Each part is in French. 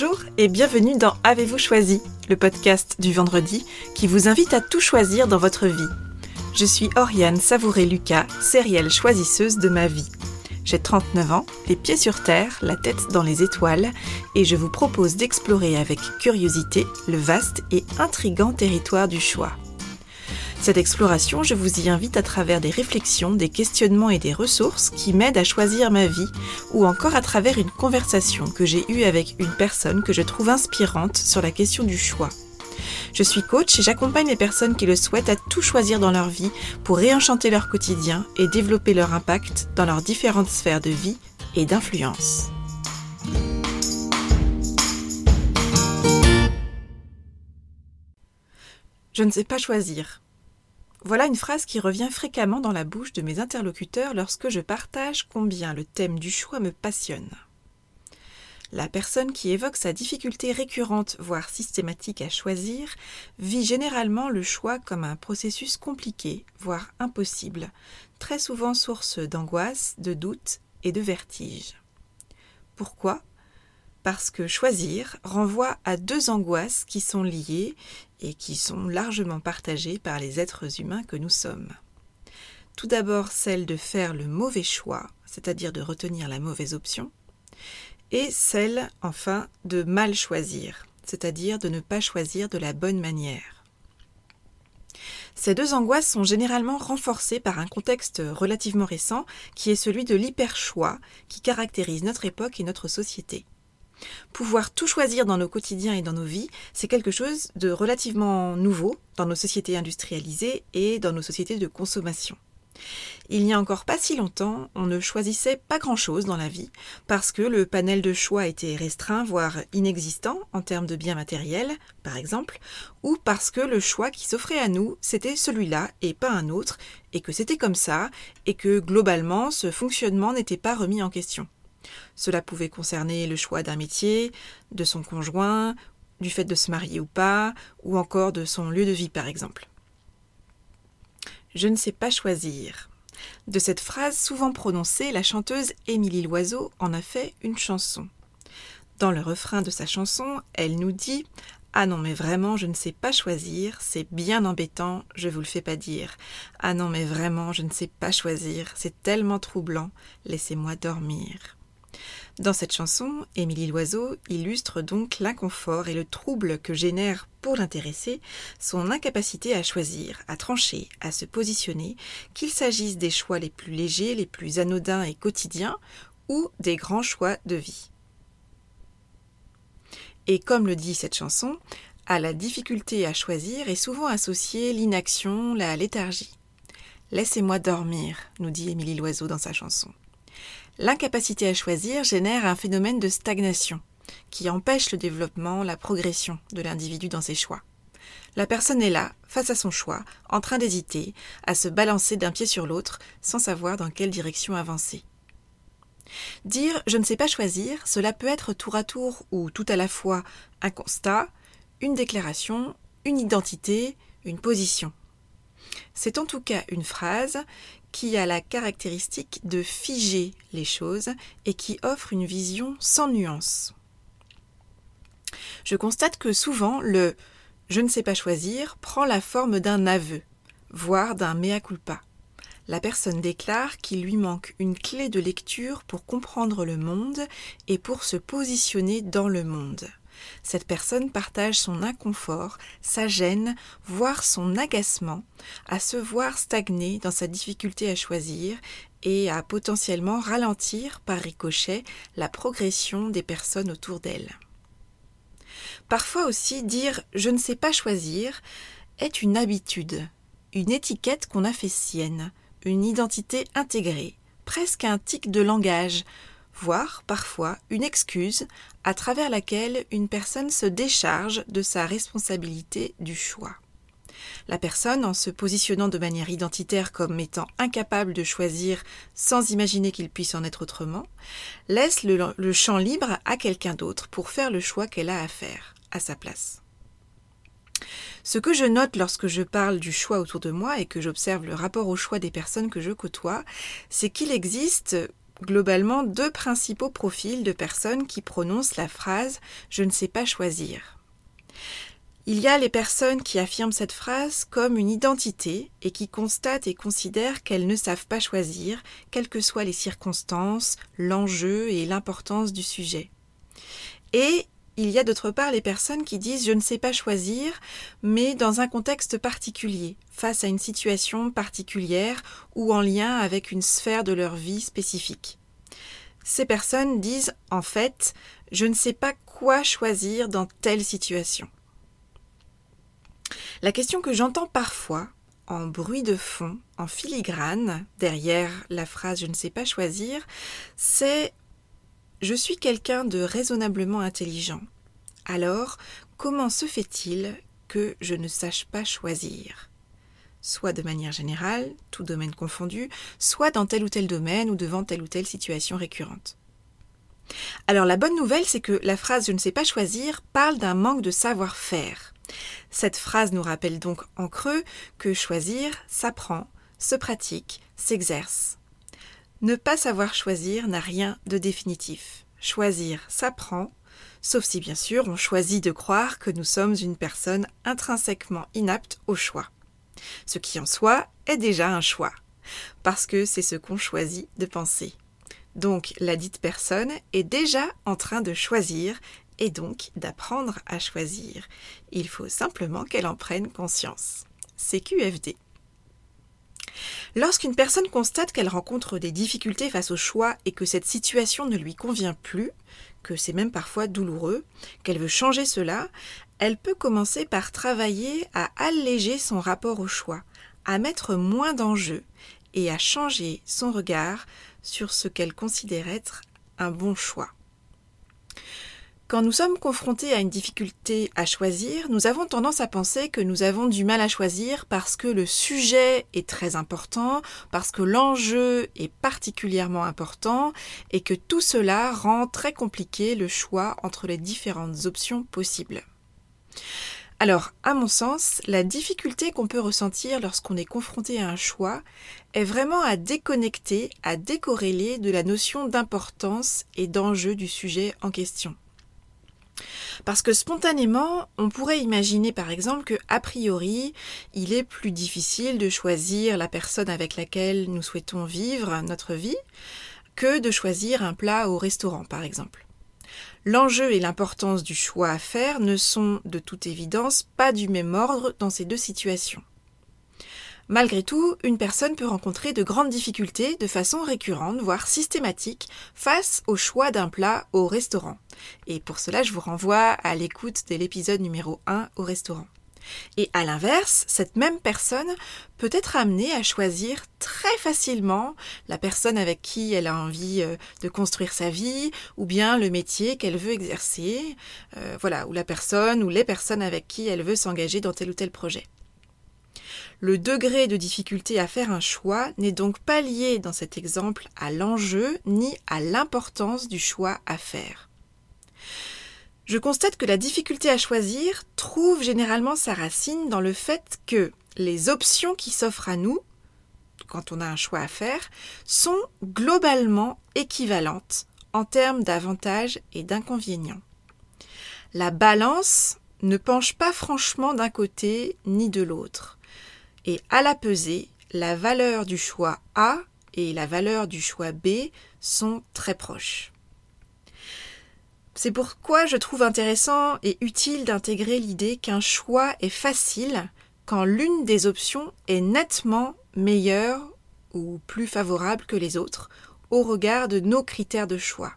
Bonjour et bienvenue dans Avez-vous choisi, le podcast du vendredi qui vous invite à tout choisir dans votre vie. Je suis Oriane Savouré-Lucas, sérielle choisisseuse de ma vie. J'ai 39 ans, les pieds sur terre, la tête dans les étoiles, et je vous propose d'explorer avec curiosité le vaste et intrigant territoire du choix. Cette exploration, je vous y invite à travers des réflexions, des questionnements et des ressources qui m'aident à choisir ma vie, ou encore à travers une conversation que j'ai eue avec une personne que je trouve inspirante sur la question du choix. Je suis coach et j'accompagne les personnes qui le souhaitent à tout choisir dans leur vie pour réenchanter leur quotidien et développer leur impact dans leurs différentes sphères de vie et d'influence. Je ne sais pas choisir. Voilà une phrase qui revient fréquemment dans la bouche de mes interlocuteurs lorsque je partage combien le thème du choix me passionne. La personne qui évoque sa difficulté récurrente, voire systématique à choisir, vit généralement le choix comme un processus compliqué, voire impossible, très souvent source d'angoisse, de doute et de vertige. Pourquoi? Parce que choisir renvoie à deux angoisses qui sont liées et qui sont largement partagées par les êtres humains que nous sommes. Tout d'abord celle de faire le mauvais choix, c'est-à-dire de retenir la mauvaise option, et celle, enfin, de mal choisir, c'est-à-dire de ne pas choisir de la bonne manière. Ces deux angoisses sont généralement renforcées par un contexte relativement récent qui est celui de l'hyper-choix qui caractérise notre époque et notre société. Pouvoir tout choisir dans nos quotidiens et dans nos vies, c'est quelque chose de relativement nouveau dans nos sociétés industrialisées et dans nos sociétés de consommation. Il n'y a encore pas si longtemps, on ne choisissait pas grand-chose dans la vie, parce que le panel de choix était restreint, voire inexistant en termes de biens matériels, par exemple, ou parce que le choix qui s'offrait à nous, c'était celui-là et pas un autre, et que c'était comme ça, et que globalement, ce fonctionnement n'était pas remis en question. Cela pouvait concerner le choix d'un métier, de son conjoint, du fait de se marier ou pas, ou encore de son lieu de vie par exemple. Je ne sais pas choisir. De cette phrase souvent prononcée, la chanteuse Émilie Loiseau en a fait une chanson. Dans le refrain de sa chanson, elle nous dit ah non mais vraiment je ne sais pas choisir, c'est bien embêtant, je vous le fais pas dire. Ah non mais vraiment je ne sais pas choisir, c'est tellement troublant, laissez-moi dormir. Dans cette chanson, Émilie Loiseau illustre donc l'inconfort et le trouble que génère pour l'intéressé son incapacité à choisir, à trancher, à se positionner, qu'il s'agisse des choix les plus légers, les plus anodins et quotidiens, ou des grands choix de vie. Et comme le dit cette chanson, à la difficulté à choisir est souvent associée l'inaction, la léthargie. Laissez-moi dormir, nous dit Émilie Loiseau dans sa chanson. L'incapacité à choisir génère un phénomène de stagnation qui empêche le développement, la progression de l'individu dans ses choix. La personne est là, face à son choix, en train d'hésiter, à se balancer d'un pied sur l'autre, sans savoir dans quelle direction avancer. Dire je ne sais pas choisir, cela peut être tour à tour ou tout à la fois un constat, une déclaration, une identité, une position. C'est en tout cas une phrase qui a la caractéristique de figer les choses et qui offre une vision sans nuance. Je constate que souvent le je ne sais pas choisir prend la forme d'un aveu, voire d'un mea culpa. La personne déclare qu'il lui manque une clé de lecture pour comprendre le monde et pour se positionner dans le monde. Cette personne partage son inconfort, sa gêne, voire son agacement, à se voir stagner dans sa difficulté à choisir et à potentiellement ralentir par ricochet la progression des personnes autour d'elle. Parfois aussi dire je ne sais pas choisir est une habitude, une étiquette qu'on a fait sienne, une identité intégrée, presque un tic de langage, voire parfois une excuse à travers laquelle une personne se décharge de sa responsabilité du choix. La personne, en se positionnant de manière identitaire comme étant incapable de choisir sans imaginer qu'il puisse en être autrement, laisse le, le champ libre à quelqu'un d'autre pour faire le choix qu'elle a à faire, à sa place. Ce que je note lorsque je parle du choix autour de moi et que j'observe le rapport au choix des personnes que je côtoie, c'est qu'il existe globalement deux principaux profils de personnes qui prononcent la phrase Je ne sais pas choisir. Il y a les personnes qui affirment cette phrase comme une identité et qui constatent et considèrent qu'elles ne savent pas choisir, quelles que soient les circonstances, l'enjeu et l'importance du sujet. Et il y a d'autre part les personnes qui disent je ne sais pas choisir, mais dans un contexte particulier, face à une situation particulière ou en lien avec une sphère de leur vie spécifique. Ces personnes disent en fait je ne sais pas quoi choisir dans telle situation. La question que j'entends parfois, en bruit de fond, en filigrane, derrière la phrase je ne sais pas choisir, c'est je suis quelqu'un de raisonnablement intelligent. Alors, comment se fait-il que je ne sache pas choisir? Soit de manière générale, tout domaine confondu, soit dans tel ou tel domaine ou devant telle ou telle situation récurrente. Alors la bonne nouvelle, c'est que la phrase Je ne sais pas choisir parle d'un manque de savoir-faire. Cette phrase nous rappelle donc en creux que choisir s'apprend, se pratique, s'exerce. Ne pas savoir choisir n'a rien de définitif. Choisir s'apprend, sauf si bien sûr on choisit de croire que nous sommes une personne intrinsèquement inapte au choix. Ce qui en soi est déjà un choix, parce que c'est ce qu'on choisit de penser. Donc la dite personne est déjà en train de choisir et donc d'apprendre à choisir. Il faut simplement qu'elle en prenne conscience. CQFD. Lorsqu'une personne constate qu'elle rencontre des difficultés face au choix et que cette situation ne lui convient plus, que c'est même parfois douloureux, qu'elle veut changer cela, elle peut commencer par travailler à alléger son rapport au choix, à mettre moins d'enjeux et à changer son regard sur ce qu'elle considère être un bon choix. Quand nous sommes confrontés à une difficulté à choisir, nous avons tendance à penser que nous avons du mal à choisir parce que le sujet est très important, parce que l'enjeu est particulièrement important et que tout cela rend très compliqué le choix entre les différentes options possibles. Alors, à mon sens, la difficulté qu'on peut ressentir lorsqu'on est confronté à un choix est vraiment à déconnecter, à décorréler de la notion d'importance et d'enjeu du sujet en question. Parce que spontanément, on pourrait imaginer par exemple que, a priori, il est plus difficile de choisir la personne avec laquelle nous souhaitons vivre notre vie que de choisir un plat au restaurant par exemple. L'enjeu et l'importance du choix à faire ne sont de toute évidence pas du même ordre dans ces deux situations. Malgré tout, une personne peut rencontrer de grandes difficultés de façon récurrente, voire systématique, face au choix d'un plat au restaurant. Et pour cela, je vous renvoie à l'écoute de l'épisode numéro 1 au restaurant. Et à l'inverse, cette même personne peut être amenée à choisir très facilement la personne avec qui elle a envie euh, de construire sa vie, ou bien le métier qu'elle veut exercer, euh, voilà, ou la personne ou les personnes avec qui elle veut s'engager dans tel ou tel projet. Le degré de difficulté à faire un choix n'est donc pas lié dans cet exemple à l'enjeu ni à l'importance du choix à faire. Je constate que la difficulté à choisir trouve généralement sa racine dans le fait que les options qui s'offrent à nous, quand on a un choix à faire, sont globalement équivalentes en termes d'avantages et d'inconvénients. La balance ne penche pas franchement d'un côté ni de l'autre et à la pesée, la valeur du choix A et la valeur du choix B sont très proches. C'est pourquoi je trouve intéressant et utile d'intégrer l'idée qu'un choix est facile quand l'une des options est nettement meilleure ou plus favorable que les autres au regard de nos critères de choix.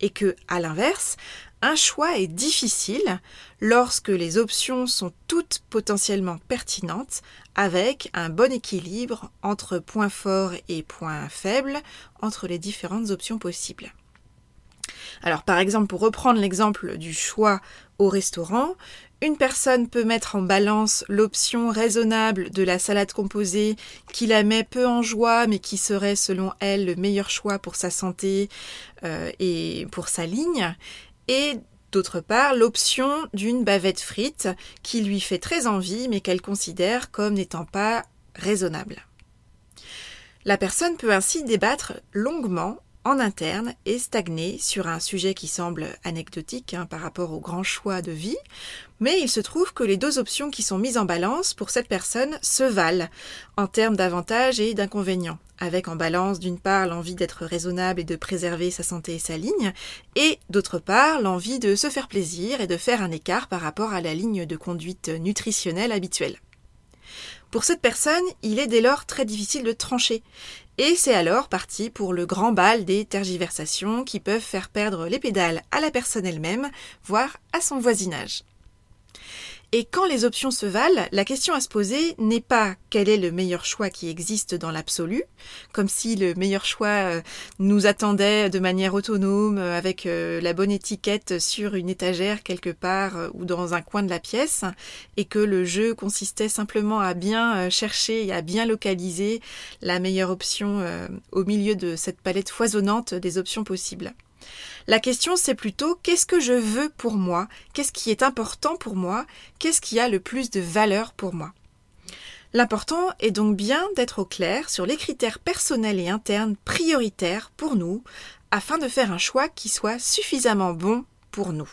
Et que, à l'inverse, un choix est difficile lorsque les options sont toutes potentiellement pertinentes avec un bon équilibre entre points forts et points faibles entre les différentes options possibles. Alors par exemple, pour reprendre l'exemple du choix au restaurant, une personne peut mettre en balance l'option raisonnable de la salade composée qui la met peu en joie mais qui serait selon elle le meilleur choix pour sa santé euh, et pour sa ligne et d'autre part l'option d'une bavette frite qui lui fait très envie mais qu'elle considère comme n'étant pas raisonnable. La personne peut ainsi débattre longuement en interne et stagner sur un sujet qui semble anecdotique hein, par rapport au grand choix de vie, mais il se trouve que les deux options qui sont mises en balance pour cette personne se valent en termes d'avantages et d'inconvénients, avec en balance d'une part l'envie d'être raisonnable et de préserver sa santé et sa ligne, et d'autre part l'envie de se faire plaisir et de faire un écart par rapport à la ligne de conduite nutritionnelle habituelle. Pour cette personne, il est dès lors très difficile de trancher. Et c'est alors parti pour le grand bal des tergiversations qui peuvent faire perdre les pédales à la personne elle-même, voire à son voisinage. Et quand les options se valent, la question à se poser n'est pas quel est le meilleur choix qui existe dans l'absolu, comme si le meilleur choix euh, nous attendait de manière autonome, euh, avec euh, la bonne étiquette sur une étagère quelque part ou dans un coin de la pièce, et que le jeu consistait simplement à bien chercher et à bien localiser la meilleure option au milieu de cette palette foisonnante des options possibles. La question c'est plutôt qu'est-ce que je veux pour moi, qu'est-ce qui est important pour moi, qu'est-ce qui a le plus de valeur pour moi? L'important est donc bien d'être au clair sur les critères personnels et internes prioritaires pour nous, afin de faire un choix qui soit suffisamment bon pour nous.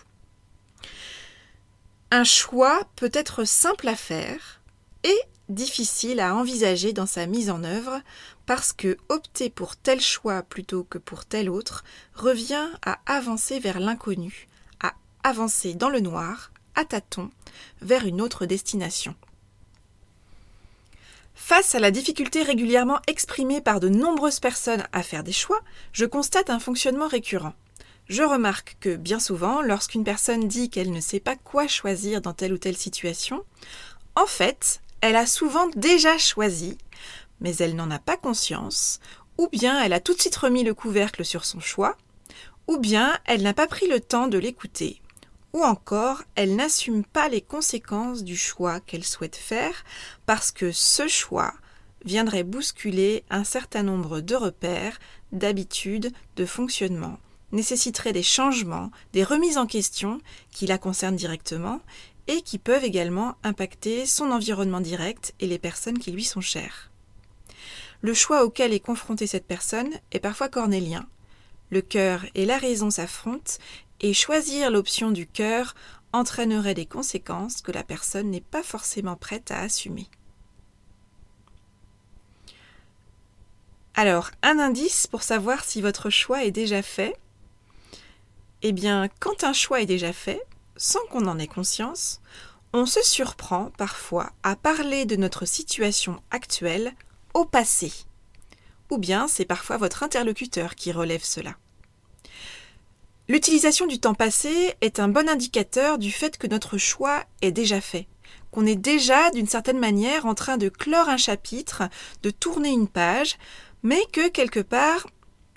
Un choix peut être simple à faire et difficile à envisager dans sa mise en œuvre parce que opter pour tel choix plutôt que pour tel autre revient à avancer vers l'inconnu, à avancer dans le noir, à tâtons, vers une autre destination. Face à la difficulté régulièrement exprimée par de nombreuses personnes à faire des choix, je constate un fonctionnement récurrent. Je remarque que bien souvent, lorsqu'une personne dit qu'elle ne sait pas quoi choisir dans telle ou telle situation, en fait, elle a souvent déjà choisi, mais elle n'en a pas conscience, ou bien elle a tout de suite remis le couvercle sur son choix, ou bien elle n'a pas pris le temps de l'écouter, ou encore elle n'assume pas les conséquences du choix qu'elle souhaite faire parce que ce choix viendrait bousculer un certain nombre de repères, d'habitudes, de fonctionnement, nécessiterait des changements, des remises en question qui la concernent directement et qui peuvent également impacter son environnement direct et les personnes qui lui sont chères. Le choix auquel est confrontée cette personne est parfois cornélien. Le cœur et la raison s'affrontent et choisir l'option du cœur entraînerait des conséquences que la personne n'est pas forcément prête à assumer. Alors, un indice pour savoir si votre choix est déjà fait? Eh bien, quand un choix est déjà fait, sans qu'on en ait conscience, on se surprend parfois à parler de notre situation actuelle au passé. Ou bien c'est parfois votre interlocuteur qui relève cela. L'utilisation du temps passé est un bon indicateur du fait que notre choix est déjà fait, qu'on est déjà d'une certaine manière en train de clore un chapitre, de tourner une page, mais que quelque part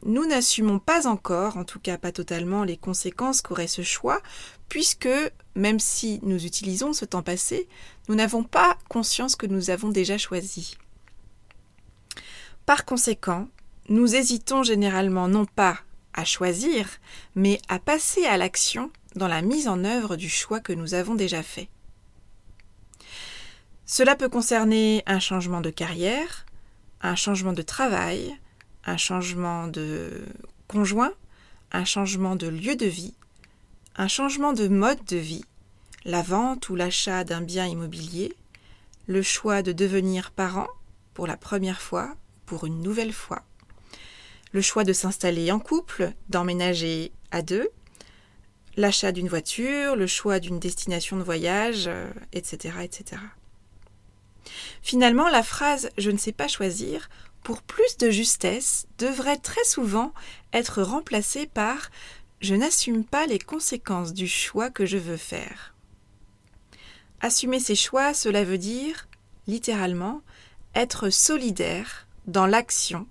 nous n'assumons pas encore, en tout cas pas totalement, les conséquences qu'aurait ce choix, puisque, même si nous utilisons ce temps passé, nous n'avons pas conscience que nous avons déjà choisi. Par conséquent, nous hésitons généralement non pas à choisir, mais à passer à l'action dans la mise en œuvre du choix que nous avons déjà fait. Cela peut concerner un changement de carrière, un changement de travail, un changement de conjoint, un changement de lieu de vie, un changement de mode de vie, la vente ou l'achat d'un bien immobilier, le choix de devenir parent pour la première fois, pour une nouvelle fois, le choix de s'installer en couple, d'emménager à deux, l'achat d'une voiture, le choix d'une destination de voyage, etc., euh, etc. Finalement, la phrase Je ne sais pas choisir pour plus de justesse, devrait très souvent être remplacé par je n'assume pas les conséquences du choix que je veux faire. Assumer ses choix, cela veut dire, littéralement, être solidaire dans l'action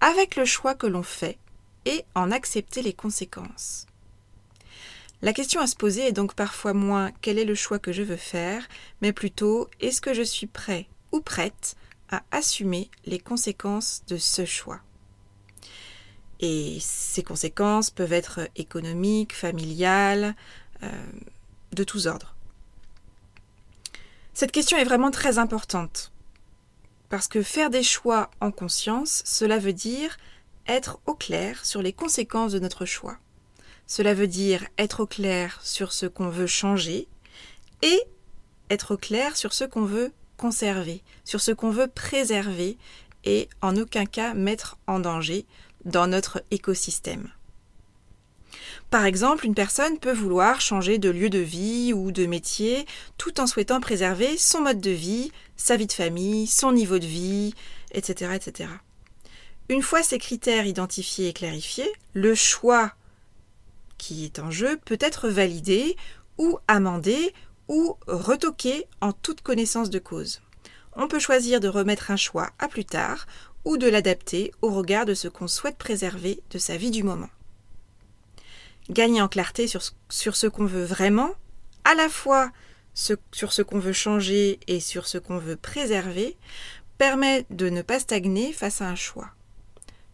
avec le choix que l'on fait et en accepter les conséquences. La question à se poser est donc parfois moins quel est le choix que je veux faire, mais plutôt est-ce que je suis prêt ou prête à assumer les conséquences de ce choix. Et ces conséquences peuvent être économiques, familiales, euh, de tous ordres. Cette question est vraiment très importante, parce que faire des choix en conscience, cela veut dire être au clair sur les conséquences de notre choix. Cela veut dire être au clair sur ce qu'on veut changer et être au clair sur ce qu'on veut conserver, sur ce qu'on veut préserver et en aucun cas mettre en danger dans notre écosystème. Par exemple, une personne peut vouloir changer de lieu de vie ou de métier tout en souhaitant préserver son mode de vie, sa vie de famille, son niveau de vie, etc. etc. Une fois ces critères identifiés et clarifiés, le choix qui est en jeu peut être validé ou amendé ou retoqué en toute connaissance de cause. On peut choisir de remettre un choix à plus tard ou de l'adapter au regard de ce qu'on souhaite préserver de sa vie du moment. Gagner en clarté sur ce qu'on veut vraiment, à la fois sur ce qu'on veut changer et sur ce qu'on veut préserver, permet de ne pas stagner face à un choix.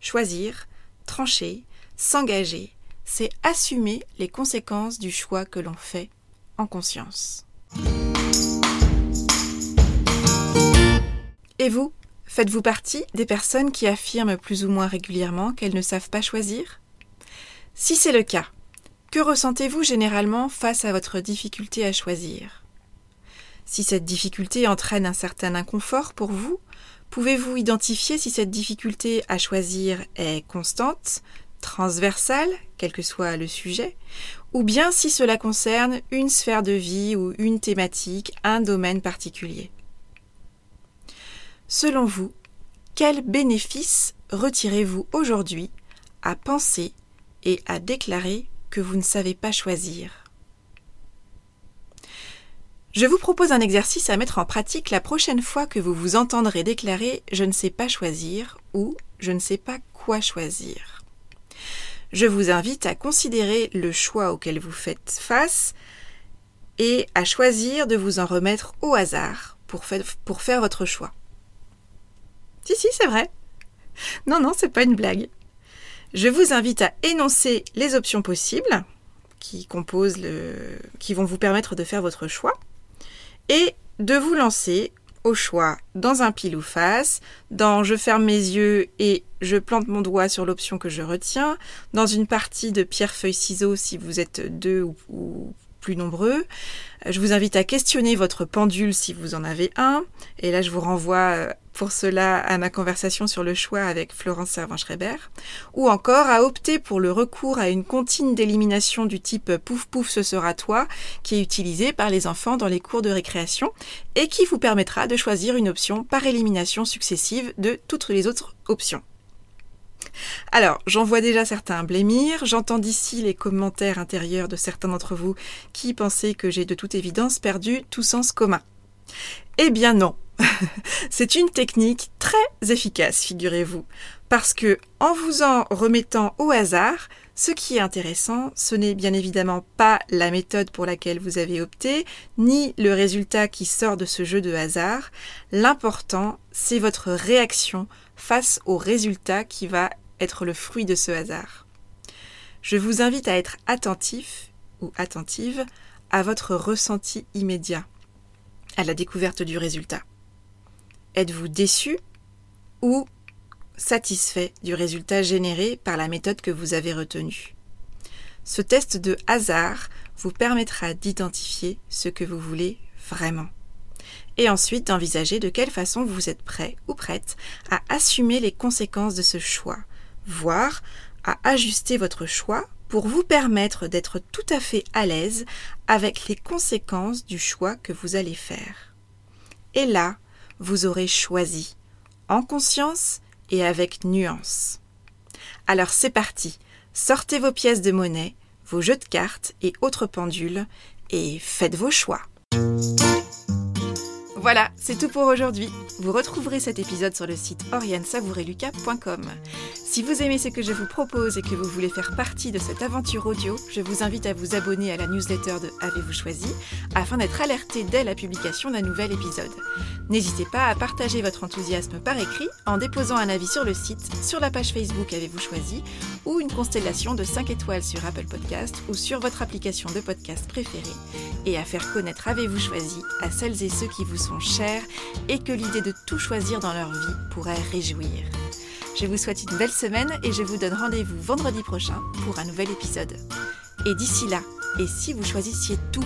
Choisir, trancher, s'engager, c'est assumer les conséquences du choix que l'on fait en conscience. Et vous, faites-vous partie des personnes qui affirment plus ou moins régulièrement qu'elles ne savent pas choisir? Si c'est le cas, que ressentez-vous généralement face à votre difficulté à choisir? Si cette difficulté entraîne un certain inconfort pour vous, pouvez-vous identifier si cette difficulté à choisir est constante, transversale, quel que soit le sujet, ou bien si cela concerne une sphère de vie ou une thématique, un domaine particulier. Selon vous, quel bénéfice retirez-vous aujourd'hui à penser et à déclarer que vous ne savez pas choisir? Je vous propose un exercice à mettre en pratique la prochaine fois que vous vous entendrez déclarer Je ne sais pas choisir ou Je ne sais pas quoi choisir je vous invite à considérer le choix auquel vous faites face et à choisir de vous en remettre au hasard pour, faire votre choix. Si, si, c'est vrai. Non, non, c'est pas une blague. Je vous invite à énoncer les options possibles qui composent le, qui vont vous permettre de faire votre choix et de vous lancer au choix dans un pile ou face, dans je ferme mes yeux et je plante mon doigt sur l'option que je retiens, dans une partie de pierre feuille ciseaux si vous êtes deux ou, ou nombreux. Je vous invite à questionner votre pendule si vous en avez un. Et là, je vous renvoie euh, pour cela à ma conversation sur le choix avec Florence Servan-Schreiber, ou encore à opter pour le recours à une comptine d'élimination du type pouf pouf ce sera toi, qui est utilisé par les enfants dans les cours de récréation et qui vous permettra de choisir une option par élimination successive de toutes les autres options. Alors, j'en vois déjà certains blêmir, j'entends d'ici les commentaires intérieurs de certains d'entre vous qui pensaient que j'ai de toute évidence perdu tout sens commun. Eh bien non, C'est une technique très efficace, figurez-vous, parce que en vous en remettant au hasard, ce qui est intéressant, ce n'est bien évidemment pas la méthode pour laquelle vous avez opté, ni le résultat qui sort de ce jeu de hasard. L'important, c'est votre réaction face au résultat qui va être le fruit de ce hasard. Je vous invite à être attentif ou attentive à votre ressenti immédiat, à la découverte du résultat. Êtes-vous déçu ou satisfait du résultat généré par la méthode que vous avez retenue? Ce test de hasard vous permettra d'identifier ce que vous voulez vraiment et ensuite d'envisager de quelle façon vous êtes prêt ou prête à assumer les conséquences de ce choix, voire à ajuster votre choix pour vous permettre d'être tout à fait à l'aise avec les conséquences du choix que vous allez faire. Et là, vous aurez choisi, en conscience et avec nuance. Alors c'est parti, sortez vos pièces de monnaie, vos jeux de cartes et autres pendules, et faites vos choix. Voilà, c'est tout pour aujourd'hui. Vous retrouverez cet épisode sur le site oriansavoureluca.com. Si vous aimez ce que je vous propose et que vous voulez faire partie de cette aventure audio, je vous invite à vous abonner à la newsletter de Avez-vous choisi afin d'être alerté dès la publication d'un nouvel épisode. N'hésitez pas à partager votre enthousiasme par écrit en déposant un avis sur le site, sur la page Facebook Avez-vous choisi ou une constellation de 5 étoiles sur Apple Podcast ou sur votre application de podcast préférée et à faire connaître Avez-vous choisi à celles et ceux qui vous sont chers et que l'idée de tout choisir dans leur vie pourrait réjouir. Je vous souhaite une belle semaine et je vous donne rendez-vous vendredi prochain pour un nouvel épisode. Et d'ici là, et si vous choisissiez tout